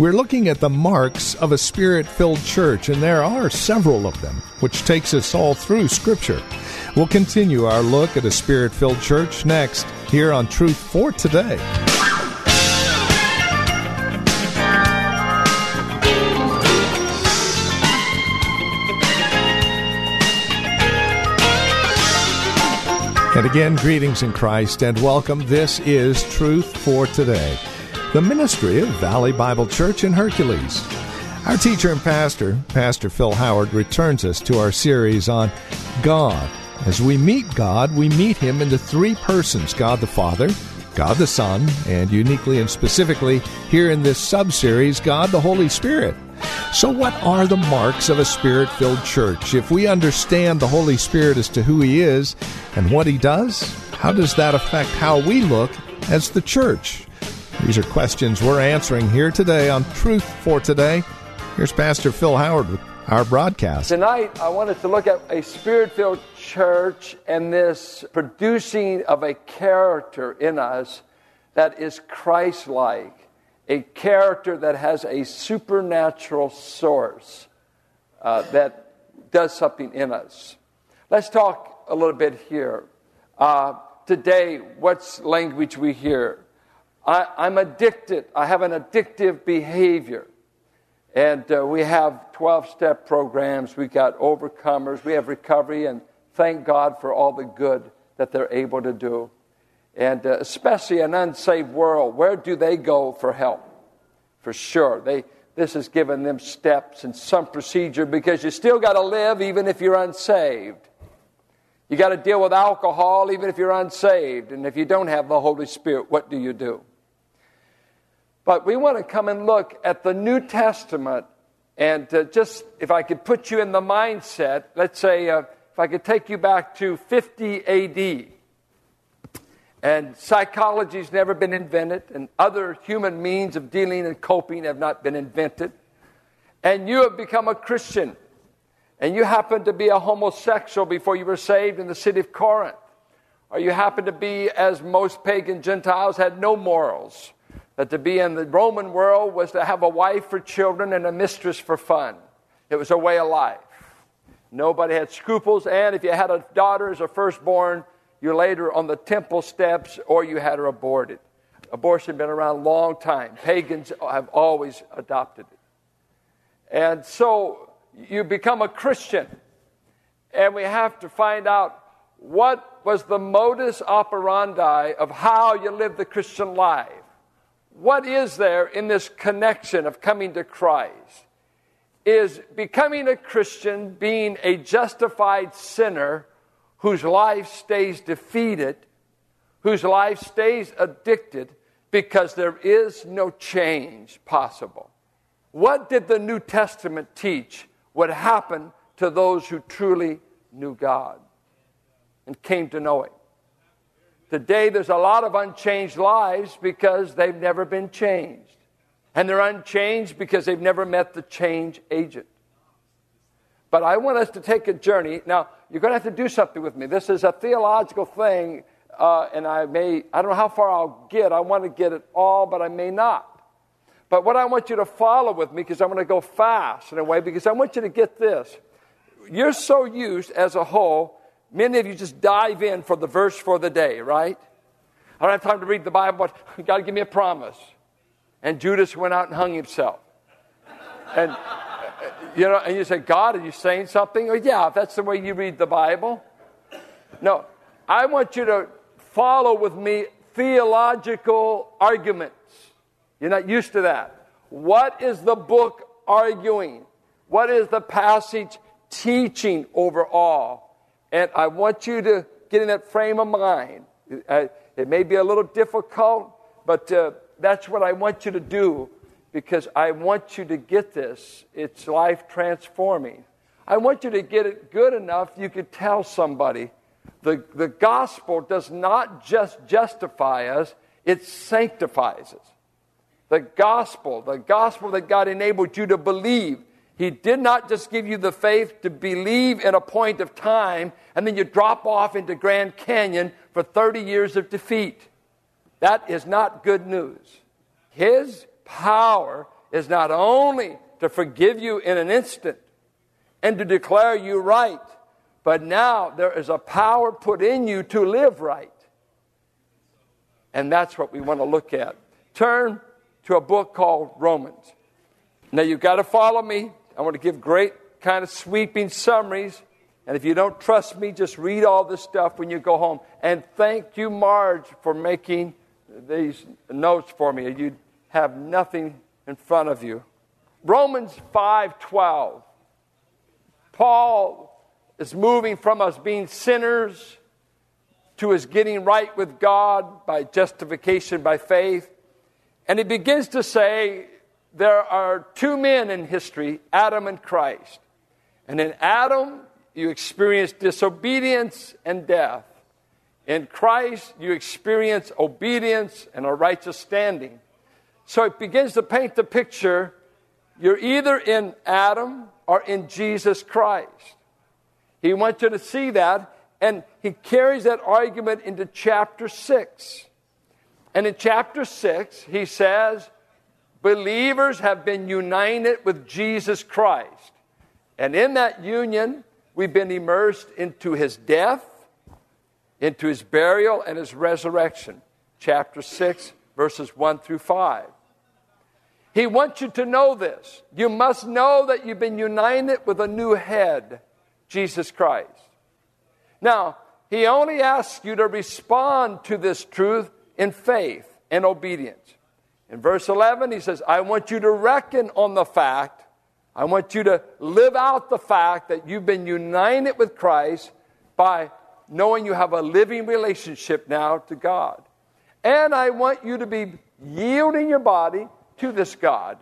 We're looking at the marks of a spirit filled church, and there are several of them, which takes us all through Scripture. We'll continue our look at a spirit filled church next, here on Truth for Today. And again, greetings in Christ and welcome. This is Truth for Today, the ministry of Valley Bible Church in Hercules. Our teacher and pastor, Pastor Phil Howard, returns us to our series on God. As we meet God, we meet Him in the three persons God the Father, God the Son, and uniquely and specifically here in this sub series, God the Holy Spirit. So, what are the marks of a spirit filled church? If we understand the Holy Spirit as to who He is and what He does, how does that affect how we look as the church? These are questions we're answering here today on Truth for Today. Here's Pastor Phil Howard with our broadcast. Tonight, I wanted to look at a spirit filled church and this producing of a character in us that is Christ like a character that has a supernatural source uh, that does something in us. Let's talk a little bit here. Uh, today, what's language we hear? I, am addicted. I have an addictive behavior. And uh, we have 12 step programs. We got overcomers. We have recovery. And thank God for all the good that they're able to do. And uh, especially an unsaved world, where do they go for help? For sure. They, this has given them steps and some procedure because you still got to live even if you're unsaved. You got to deal with alcohol even if you're unsaved. And if you don't have the Holy Spirit, what do you do? But we want to come and look at the New Testament and uh, just if I could put you in the mindset, let's say uh, if I could take you back to 50 AD. And psychology's never been invented, and other human means of dealing and coping have not been invented. And you have become a Christian, and you happen to be a homosexual before you were saved in the city of Corinth. Or you happen to be, as most pagan Gentiles had no morals, that to be in the Roman world was to have a wife for children and a mistress for fun. It was a way of life. Nobody had scruples, and if you had a daughter as a firstborn, you laid her on the temple steps or you had her aborted. Abortion had been around a long time. Pagans have always adopted it. And so you become a Christian, and we have to find out what was the modus operandi of how you live the Christian life. What is there in this connection of coming to Christ? Is becoming a Christian being a justified sinner whose life stays defeated, whose life stays addicted because there is no change possible. What did the New Testament teach would happen to those who truly knew God and came to know Him? Today, there's a lot of unchanged lives because they've never been changed. And they're unchanged because they've never met the change agent. But I want us to take a journey. Now, you're going to have to do something with me. This is a theological thing, uh, and I may, I don't know how far I'll get. I want to get it all, but I may not. But what I want you to follow with me, because I'm going to go fast in a way, because I want you to get this. You're so used as a whole, many of you just dive in for the verse for the day, right? I don't have time to read the Bible, but to give me a promise. And Judas went out and hung himself. And you know, and you say, God, are you saying something? Or, yeah, if that's the way you read the Bible. No, I want you to follow with me theological arguments. You're not used to that. What is the book arguing? What is the passage teaching overall? And I want you to get in that frame of mind. It may be a little difficult, but uh, that's what I want you to do because I want you to get this. It's life transforming. I want you to get it good enough you could tell somebody. The, the gospel does not just justify us, it sanctifies us. The gospel, the gospel that God enabled you to believe. He did not just give you the faith to believe in a point of time and then you drop off into Grand Canyon for 30 years of defeat. That is not good news. His power is not only to forgive you in an instant and to declare you right, but now there is a power put in you to live right. And that's what we want to look at. Turn to a book called Romans. Now you've got to follow me. I want to give great kind of sweeping summaries. And if you don't trust me, just read all this stuff when you go home. And thank you, Marge, for making these notes for me. You have nothing in front of you. Romans 5:12. Paul is moving from us being sinners to us getting right with God by justification by faith. And he begins to say there are two men in history, Adam and Christ. And in Adam, you experience disobedience and death. In Christ, you experience obedience and a righteous standing. So it begins to paint the picture you're either in Adam or in Jesus Christ. He wants you to see that, and he carries that argument into chapter 6. And in chapter 6, he says, Believers have been united with Jesus Christ. And in that union, we've been immersed into his death, into his burial, and his resurrection. Chapter 6, verses 1 through 5. He wants you to know this. You must know that you've been united with a new head, Jesus Christ. Now, he only asks you to respond to this truth in faith and obedience. In verse 11, he says, I want you to reckon on the fact, I want you to live out the fact that you've been united with Christ by knowing you have a living relationship now to God. And I want you to be yielding your body to this God,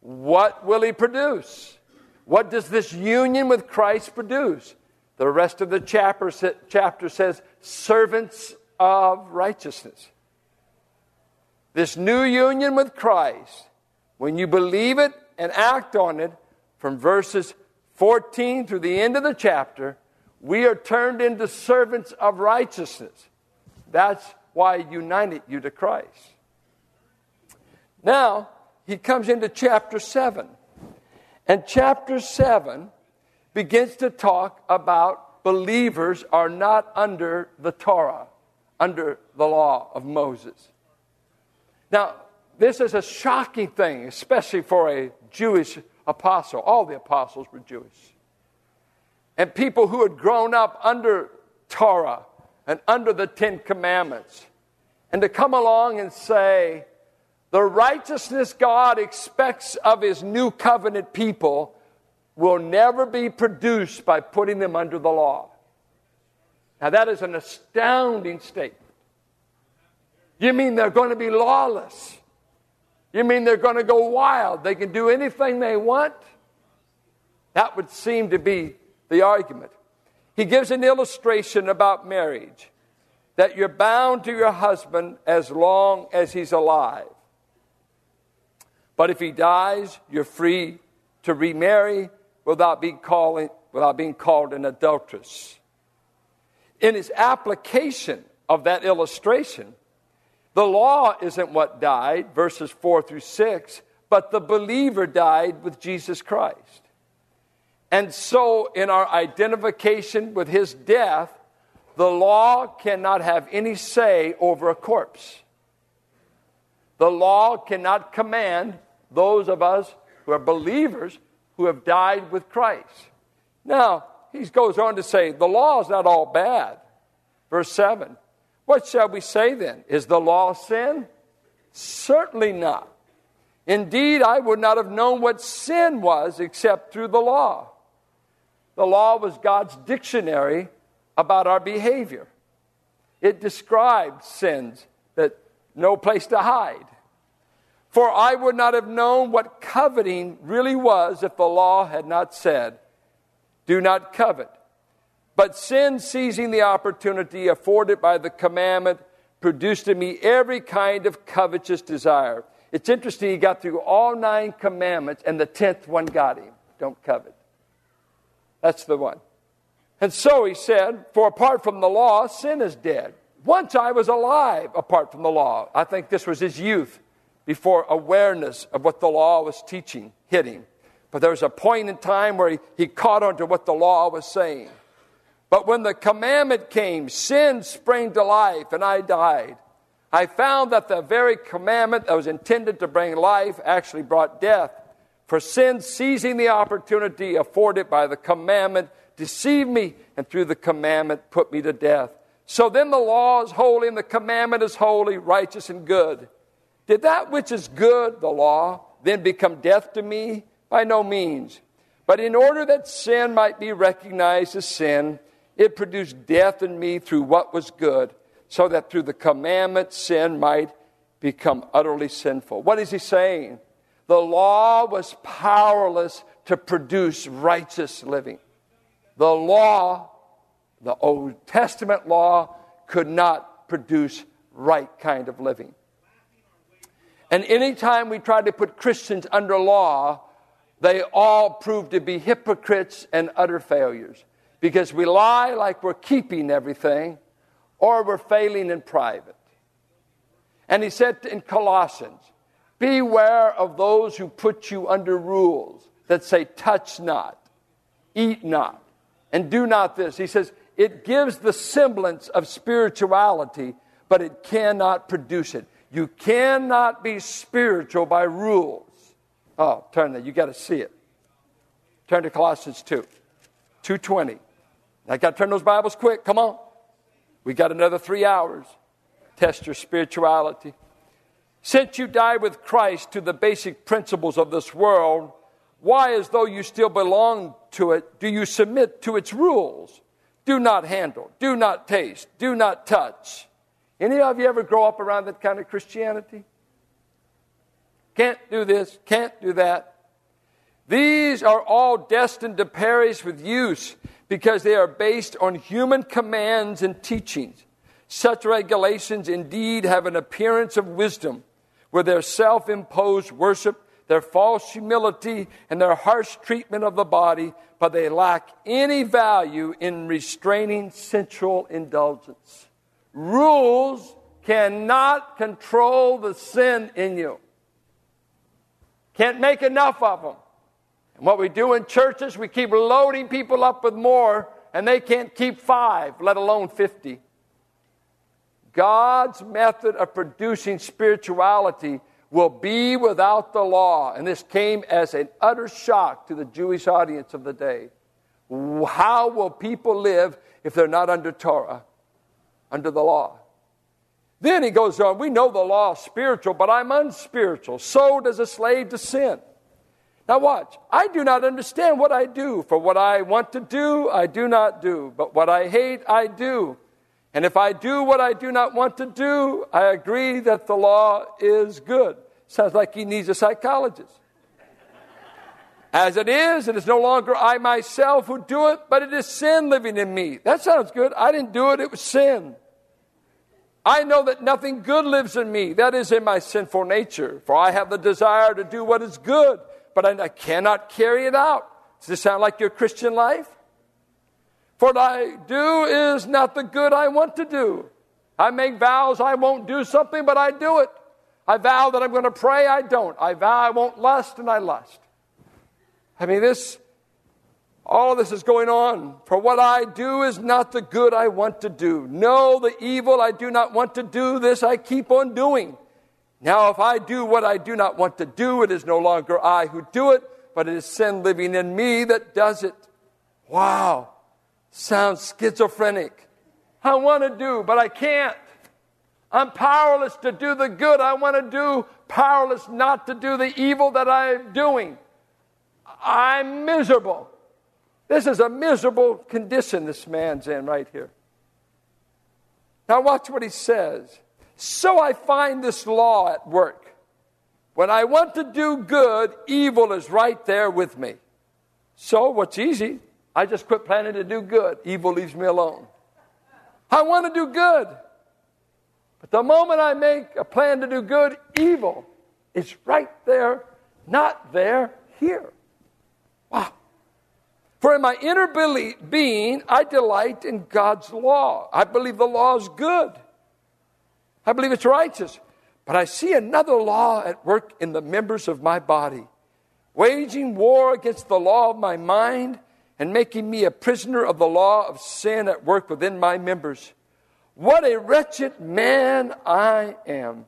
what will He produce? What does this union with Christ produce? The rest of the chapter, chapter says, servants of righteousness. This new union with Christ, when you believe it and act on it, from verses 14 through the end of the chapter, we are turned into servants of righteousness. That's why I united you to Christ. Now, he comes into chapter 7. And chapter 7 begins to talk about believers are not under the Torah, under the law of Moses. Now, this is a shocking thing, especially for a Jewish apostle. All the apostles were Jewish. And people who had grown up under Torah and under the Ten Commandments. And to come along and say, the righteousness God expects of his new covenant people will never be produced by putting them under the law. Now, that is an astounding statement. You mean they're going to be lawless? You mean they're going to go wild? They can do anything they want? That would seem to be the argument. He gives an illustration about marriage that you're bound to your husband as long as he's alive. But if he dies, you're free to remarry without being, without being called an adulteress. In his application of that illustration, the law isn't what died, verses 4 through 6, but the believer died with Jesus Christ. And so, in our identification with his death, the law cannot have any say over a corpse. The law cannot command those of us who are believers who have died with Christ. Now, he goes on to say, the law is not all bad. Verse 7. What shall we say then? Is the law sin? Certainly not. Indeed, I would not have known what sin was except through the law. The law was God's dictionary about our behavior. It described sins that no place to hide. For I would not have known what coveting really was if the law had not said, Do not covet. But sin, seizing the opportunity afforded by the commandment, produced in me every kind of covetous desire. It's interesting, he got through all nine commandments, and the tenth one got him. Don't covet. That's the one. And so he said, For apart from the law, sin is dead. Once I was alive apart from the law. I think this was his youth before awareness of what the law was teaching hit him. But there was a point in time where he, he caught on to what the law was saying. But when the commandment came, sin sprang to life and I died. I found that the very commandment that was intended to bring life actually brought death. For sin, seizing the opportunity afforded by the commandment, deceived me and through the commandment put me to death. So then the law is holy and the commandment is holy, righteous, and good. Did that which is good, the law, then become death to me? By no means. But in order that sin might be recognized as sin, it produced death in me through what was good, so that through the commandment sin might become utterly sinful. What is he saying? The law was powerless to produce righteous living. The law, the Old Testament law, could not produce right kind of living. And anytime we try to put Christians under law, they all prove to be hypocrites and utter failures because we lie like we're keeping everything or we're failing in private. And he said in Colossians, Beware of those who put you under rules that say, touch not, eat not, and do not this. He says, it gives the semblance of spirituality, but it cannot produce it. You cannot be spiritual by rules. Oh, turn there. You got to see it. Turn to Colossians 2. 220. I got to turn those Bibles quick. Come on. We got another three hours. Test your spirituality. Since you died with Christ to the basic principles of this world, why, as though you still belong to it, do you submit to its rules? Do not handle, do not taste, do not touch. Any of you ever grow up around that kind of Christianity? Can't do this, can't do that. These are all destined to perish with use because they are based on human commands and teachings. Such regulations indeed have an appearance of wisdom, with their self imposed worship, their false humility, and their harsh treatment of the body, but they lack any value in restraining sensual indulgence. Rules cannot control the sin in you. Can't make enough of them. And what we do in churches, we keep loading people up with more, and they can't keep five, let alone 50. God's method of producing spirituality will be without the law. And this came as an utter shock to the Jewish audience of the day. How will people live if they're not under Torah, under the law? Then he goes on, we know the law is spiritual, but I'm unspiritual. So does a slave to sin. Now, watch. I do not understand what I do, for what I want to do, I do not do, but what I hate, I do. And if I do what I do not want to do, I agree that the law is good. Sounds like he needs a psychologist. As it is, it is no longer I myself who do it, but it is sin living in me. That sounds good. I didn't do it, it was sin. I know that nothing good lives in me, that is in my sinful nature, for I have the desire to do what is good but I, I cannot carry it out. Does this sound like your Christian life? For what I do is not the good I want to do. I make vows I won't do something, but I do it. I vow that I'm going to pray, I don't. I vow I won't lust, and I lust. I mean, this, all this is going on. For what I do is not the good I want to do. No, the evil I do not want to do, this I keep on doing. Now, if I do what I do not want to do, it is no longer I who do it, but it is sin living in me that does it. Wow. Sounds schizophrenic. I want to do, but I can't. I'm powerless to do the good I want to do, powerless not to do the evil that I'm doing. I'm miserable. This is a miserable condition this man's in right here. Now, watch what he says. So I find this law at work. When I want to do good, evil is right there with me. So, what's easy? I just quit planning to do good. Evil leaves me alone. I want to do good. But the moment I make a plan to do good, evil is right there, not there, here. Wow. For in my inner being, I delight in God's law. I believe the law is good. I believe it's righteous. But I see another law at work in the members of my body, waging war against the law of my mind and making me a prisoner of the law of sin at work within my members. What a wretched man I am.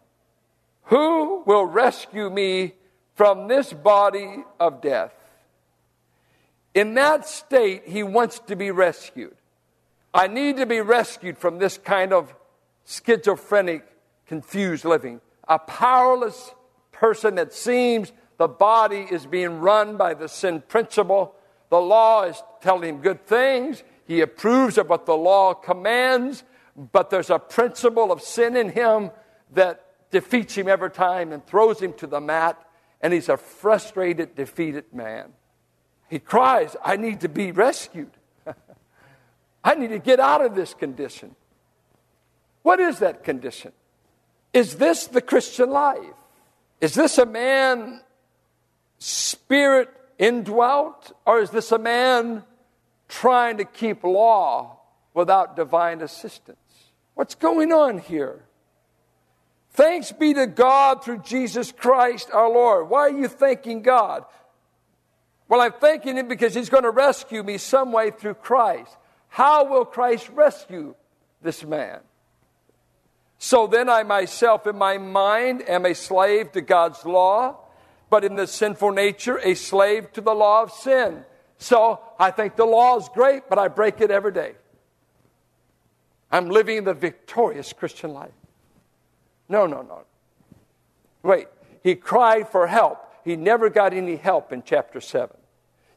Who will rescue me from this body of death? In that state, he wants to be rescued. I need to be rescued from this kind of schizophrenic, confused living a powerless person that seems the body is being run by the sin principle. The law is telling him good things. He approves of what the law commands, but there's a principle of sin in him that defeats him every time and throws him to the mat, and he's a frustrated, defeated man. He cries, I need to be rescued. I need to get out of this condition. What is that condition? Is this the Christian life? Is this a man spirit indwelt, or is this a man trying to keep law without divine assistance? What's going on here? Thanks be to God through Jesus Christ our Lord. Why are you thanking God? Well, I'm thanking Him because He's going to rescue me some way through Christ. How will Christ rescue this man? So then I myself, in my mind, am a slave to God's law, but in the sinful nature, a slave to the law of sin. So I think the law is great, but I break it every day. I'm living the victorious Christian life. No, no, no. Wait, he cried for help. He never got any help in chapter 7.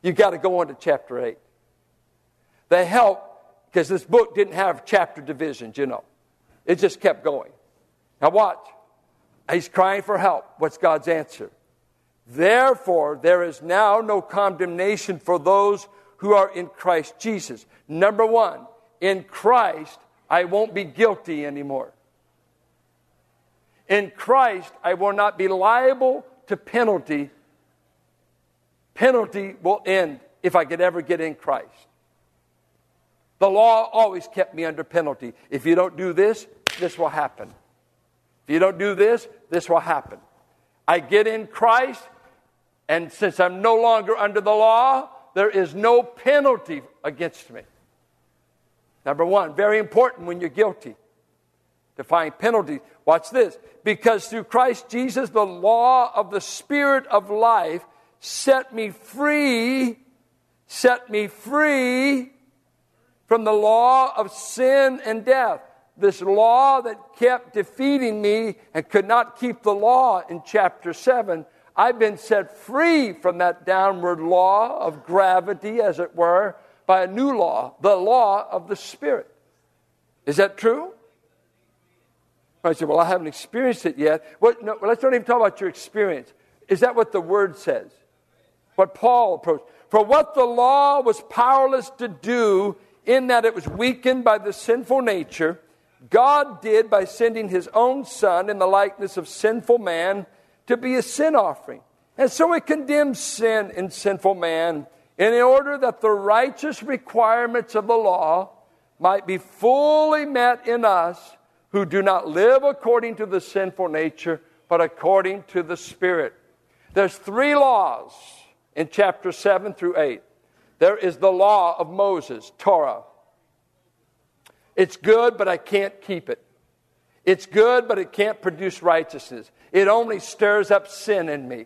You've got to go on to chapter 8. The help, because this book didn't have chapter divisions, you know. It just kept going. Now, watch. He's crying for help. What's God's answer? Therefore, there is now no condemnation for those who are in Christ Jesus. Number one, in Christ, I won't be guilty anymore. In Christ, I will not be liable to penalty. Penalty will end if I could ever get in Christ. The law always kept me under penalty. If you don't do this, this will happen. If you don't do this, this will happen. I get in Christ, and since I'm no longer under the law, there is no penalty against me. Number one, very important when you're guilty to find penalty. Watch this. Because through Christ Jesus, the law of the Spirit of life set me free, set me free from the law of sin and death. This law that kept defeating me and could not keep the law in chapter 7. I've been set free from that downward law of gravity, as it were, by a new law, the law of the Spirit. Is that true? I said, Well, I haven't experienced it yet. What, no, let's not even talk about your experience. Is that what the Word says? What Paul approached? For what the law was powerless to do, in that it was weakened by the sinful nature, God did by sending his own Son in the likeness of sinful man to be a sin offering. And so it condemns sin in sinful man in order that the righteous requirements of the law might be fully met in us who do not live according to the sinful nature, but according to the Spirit. There's three laws in chapter 7 through 8. There is the law of Moses, Torah. It's good, but I can't keep it. It's good, but it can't produce righteousness. It only stirs up sin in me.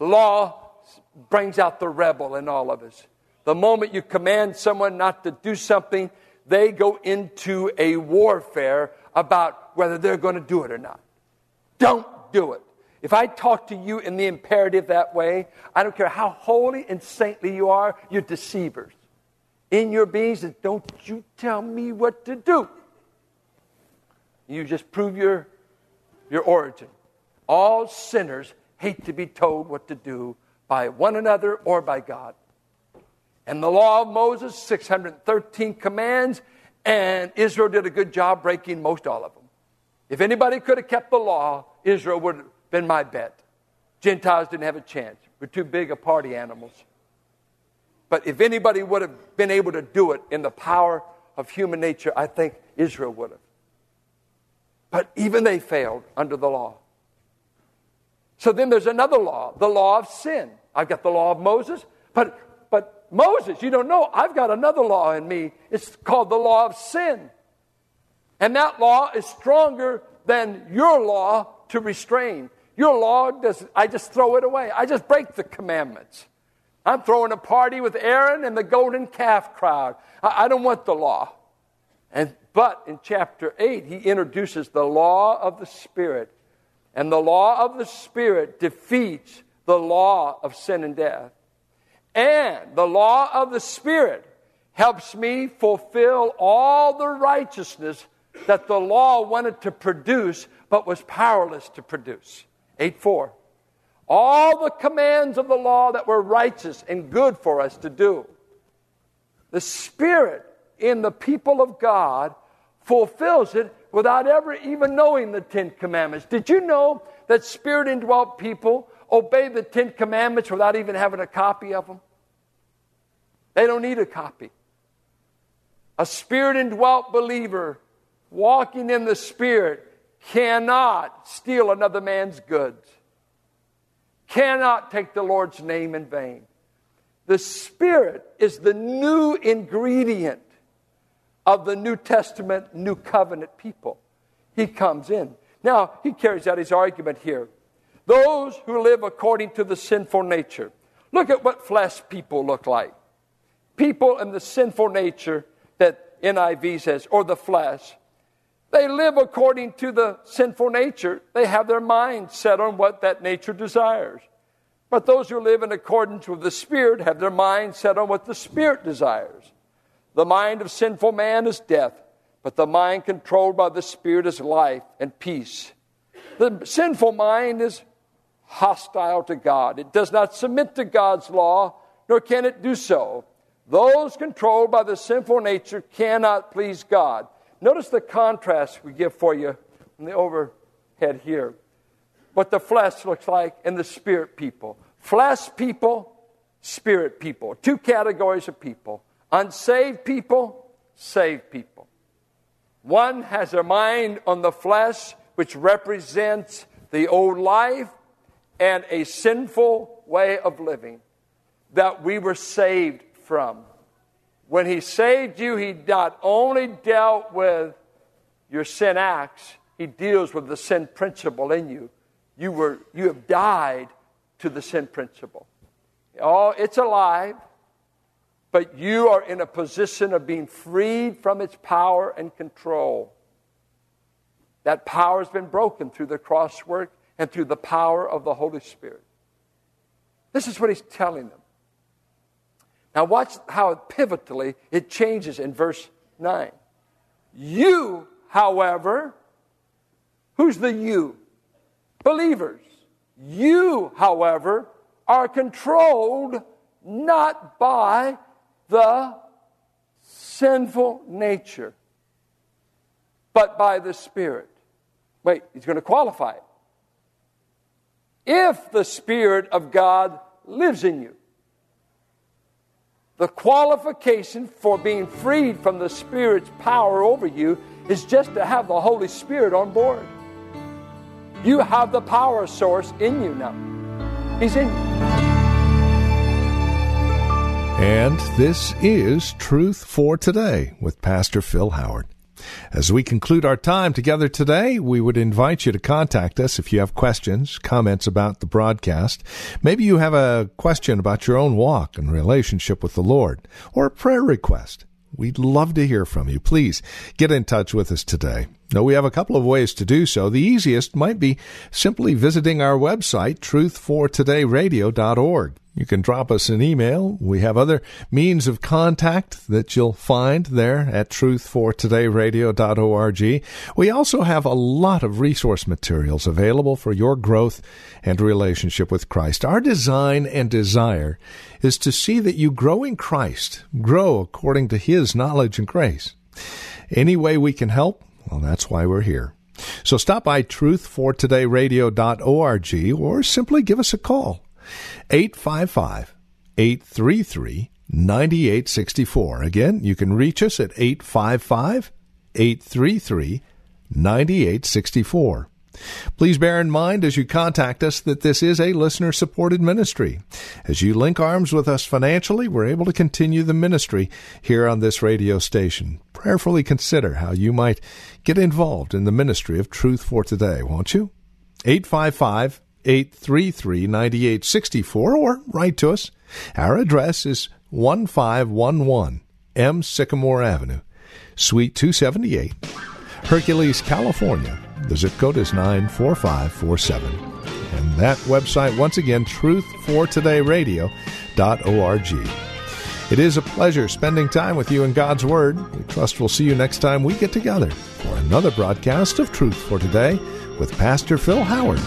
Law brings out the rebel in all of us. The moment you command someone not to do something, they go into a warfare about whether they're going to do it or not. Don't do it. If I talk to you in the imperative that way, I don't care how holy and saintly you are, you're deceivers. In your beings, don't you tell me what to do. You just prove your, your origin. All sinners hate to be told what to do by one another or by God. And the law of Moses, 613 commands, and Israel did a good job breaking most all of them. If anybody could have kept the law, Israel would have been my bet. Gentiles didn't have a chance. We're too big a party animals. But if anybody would have been able to do it in the power of human nature, I think Israel would have. But even they failed under the law. So then there's another law, the law of sin. I've got the law of Moses, but, but Moses, you don't know, I've got another law in me. It's called the law of sin. And that law is stronger than your law to restrain. Your law does, I just throw it away. I just break the commandments. I'm throwing a party with Aaron and the golden calf crowd. I, I don't want the law. And, but in chapter 8, he introduces the law of the Spirit. And the law of the Spirit defeats the law of sin and death. And the law of the Spirit helps me fulfill all the righteousness that the law wanted to produce but was powerless to produce. 8 4. All the commands of the law that were righteous and good for us to do. The Spirit in the people of God fulfills it without ever even knowing the Ten Commandments. Did you know that Spirit indwelt people obey the Ten Commandments without even having a copy of them? They don't need a copy. A Spirit indwelt believer walking in the Spirit cannot steal another man's goods, cannot take the Lord's name in vain. The Spirit is the new ingredient of the New Testament, New Covenant people. He comes in. Now, he carries out his argument here. Those who live according to the sinful nature. Look at what flesh people look like. People in the sinful nature that NIV says, or the flesh, they live according to the sinful nature. They have their mind set on what that nature desires. But those who live in accordance with the Spirit have their mind set on what the Spirit desires. The mind of sinful man is death, but the mind controlled by the Spirit is life and peace. The sinful mind is hostile to God. It does not submit to God's law, nor can it do so. Those controlled by the sinful nature cannot please God. Notice the contrast we give for you in the overhead here. What the flesh looks like and the spirit people. Flesh people, spirit people. Two categories of people unsaved people, saved people. One has their mind on the flesh, which represents the old life and a sinful way of living that we were saved from. When He saved you, He not only dealt with your sin acts, He deals with the sin principle in you. You, were, you have died to the sin principle. Oh, it's alive, but you are in a position of being freed from its power and control. That power has been broken through the cross work and through the power of the Holy Spirit. This is what he's telling them. Now, watch how pivotally it changes in verse 9. You, however, who's the you? Believers. You, however, are controlled not by the sinful nature, but by the Spirit. Wait, he's going to qualify it. If the Spirit of God lives in you. The qualification for being freed from the Spirit's power over you is just to have the Holy Spirit on board. You have the power source in you now. He's in you. And this is Truth for Today with Pastor Phil Howard. As we conclude our time together today, we would invite you to contact us if you have questions, comments about the broadcast. Maybe you have a question about your own walk and relationship with the Lord, or a prayer request. We'd love to hear from you. Please get in touch with us today. Now, we have a couple of ways to do so. The easiest might be simply visiting our website, truthfortodayradio.org. You can drop us an email. We have other means of contact that you'll find there at truthfortodayradio.org. We also have a lot of resource materials available for your growth and relationship with Christ. Our design and desire is to see that you grow in Christ, grow according to His knowledge and grace. Any way we can help, well, that's why we're here. So stop by truthfortodayradio.org or simply give us a call. 855 833 9864. Again, you can reach us at 855 833 9864. Please bear in mind as you contact us that this is a listener supported ministry. As you link arms with us financially, we're able to continue the ministry here on this radio station. Prayerfully consider how you might get involved in the ministry of Truth for Today, won't you? 855 833 9864 or write to us. Our address is 1511 M. Sycamore Avenue, Suite 278, Hercules, California. The zip code is 94547. And that website, once again, truthfortodayradio.org. It is a pleasure spending time with you in God's Word. We trust we'll see you next time we get together for another broadcast of Truth for Today with Pastor Phil Howard.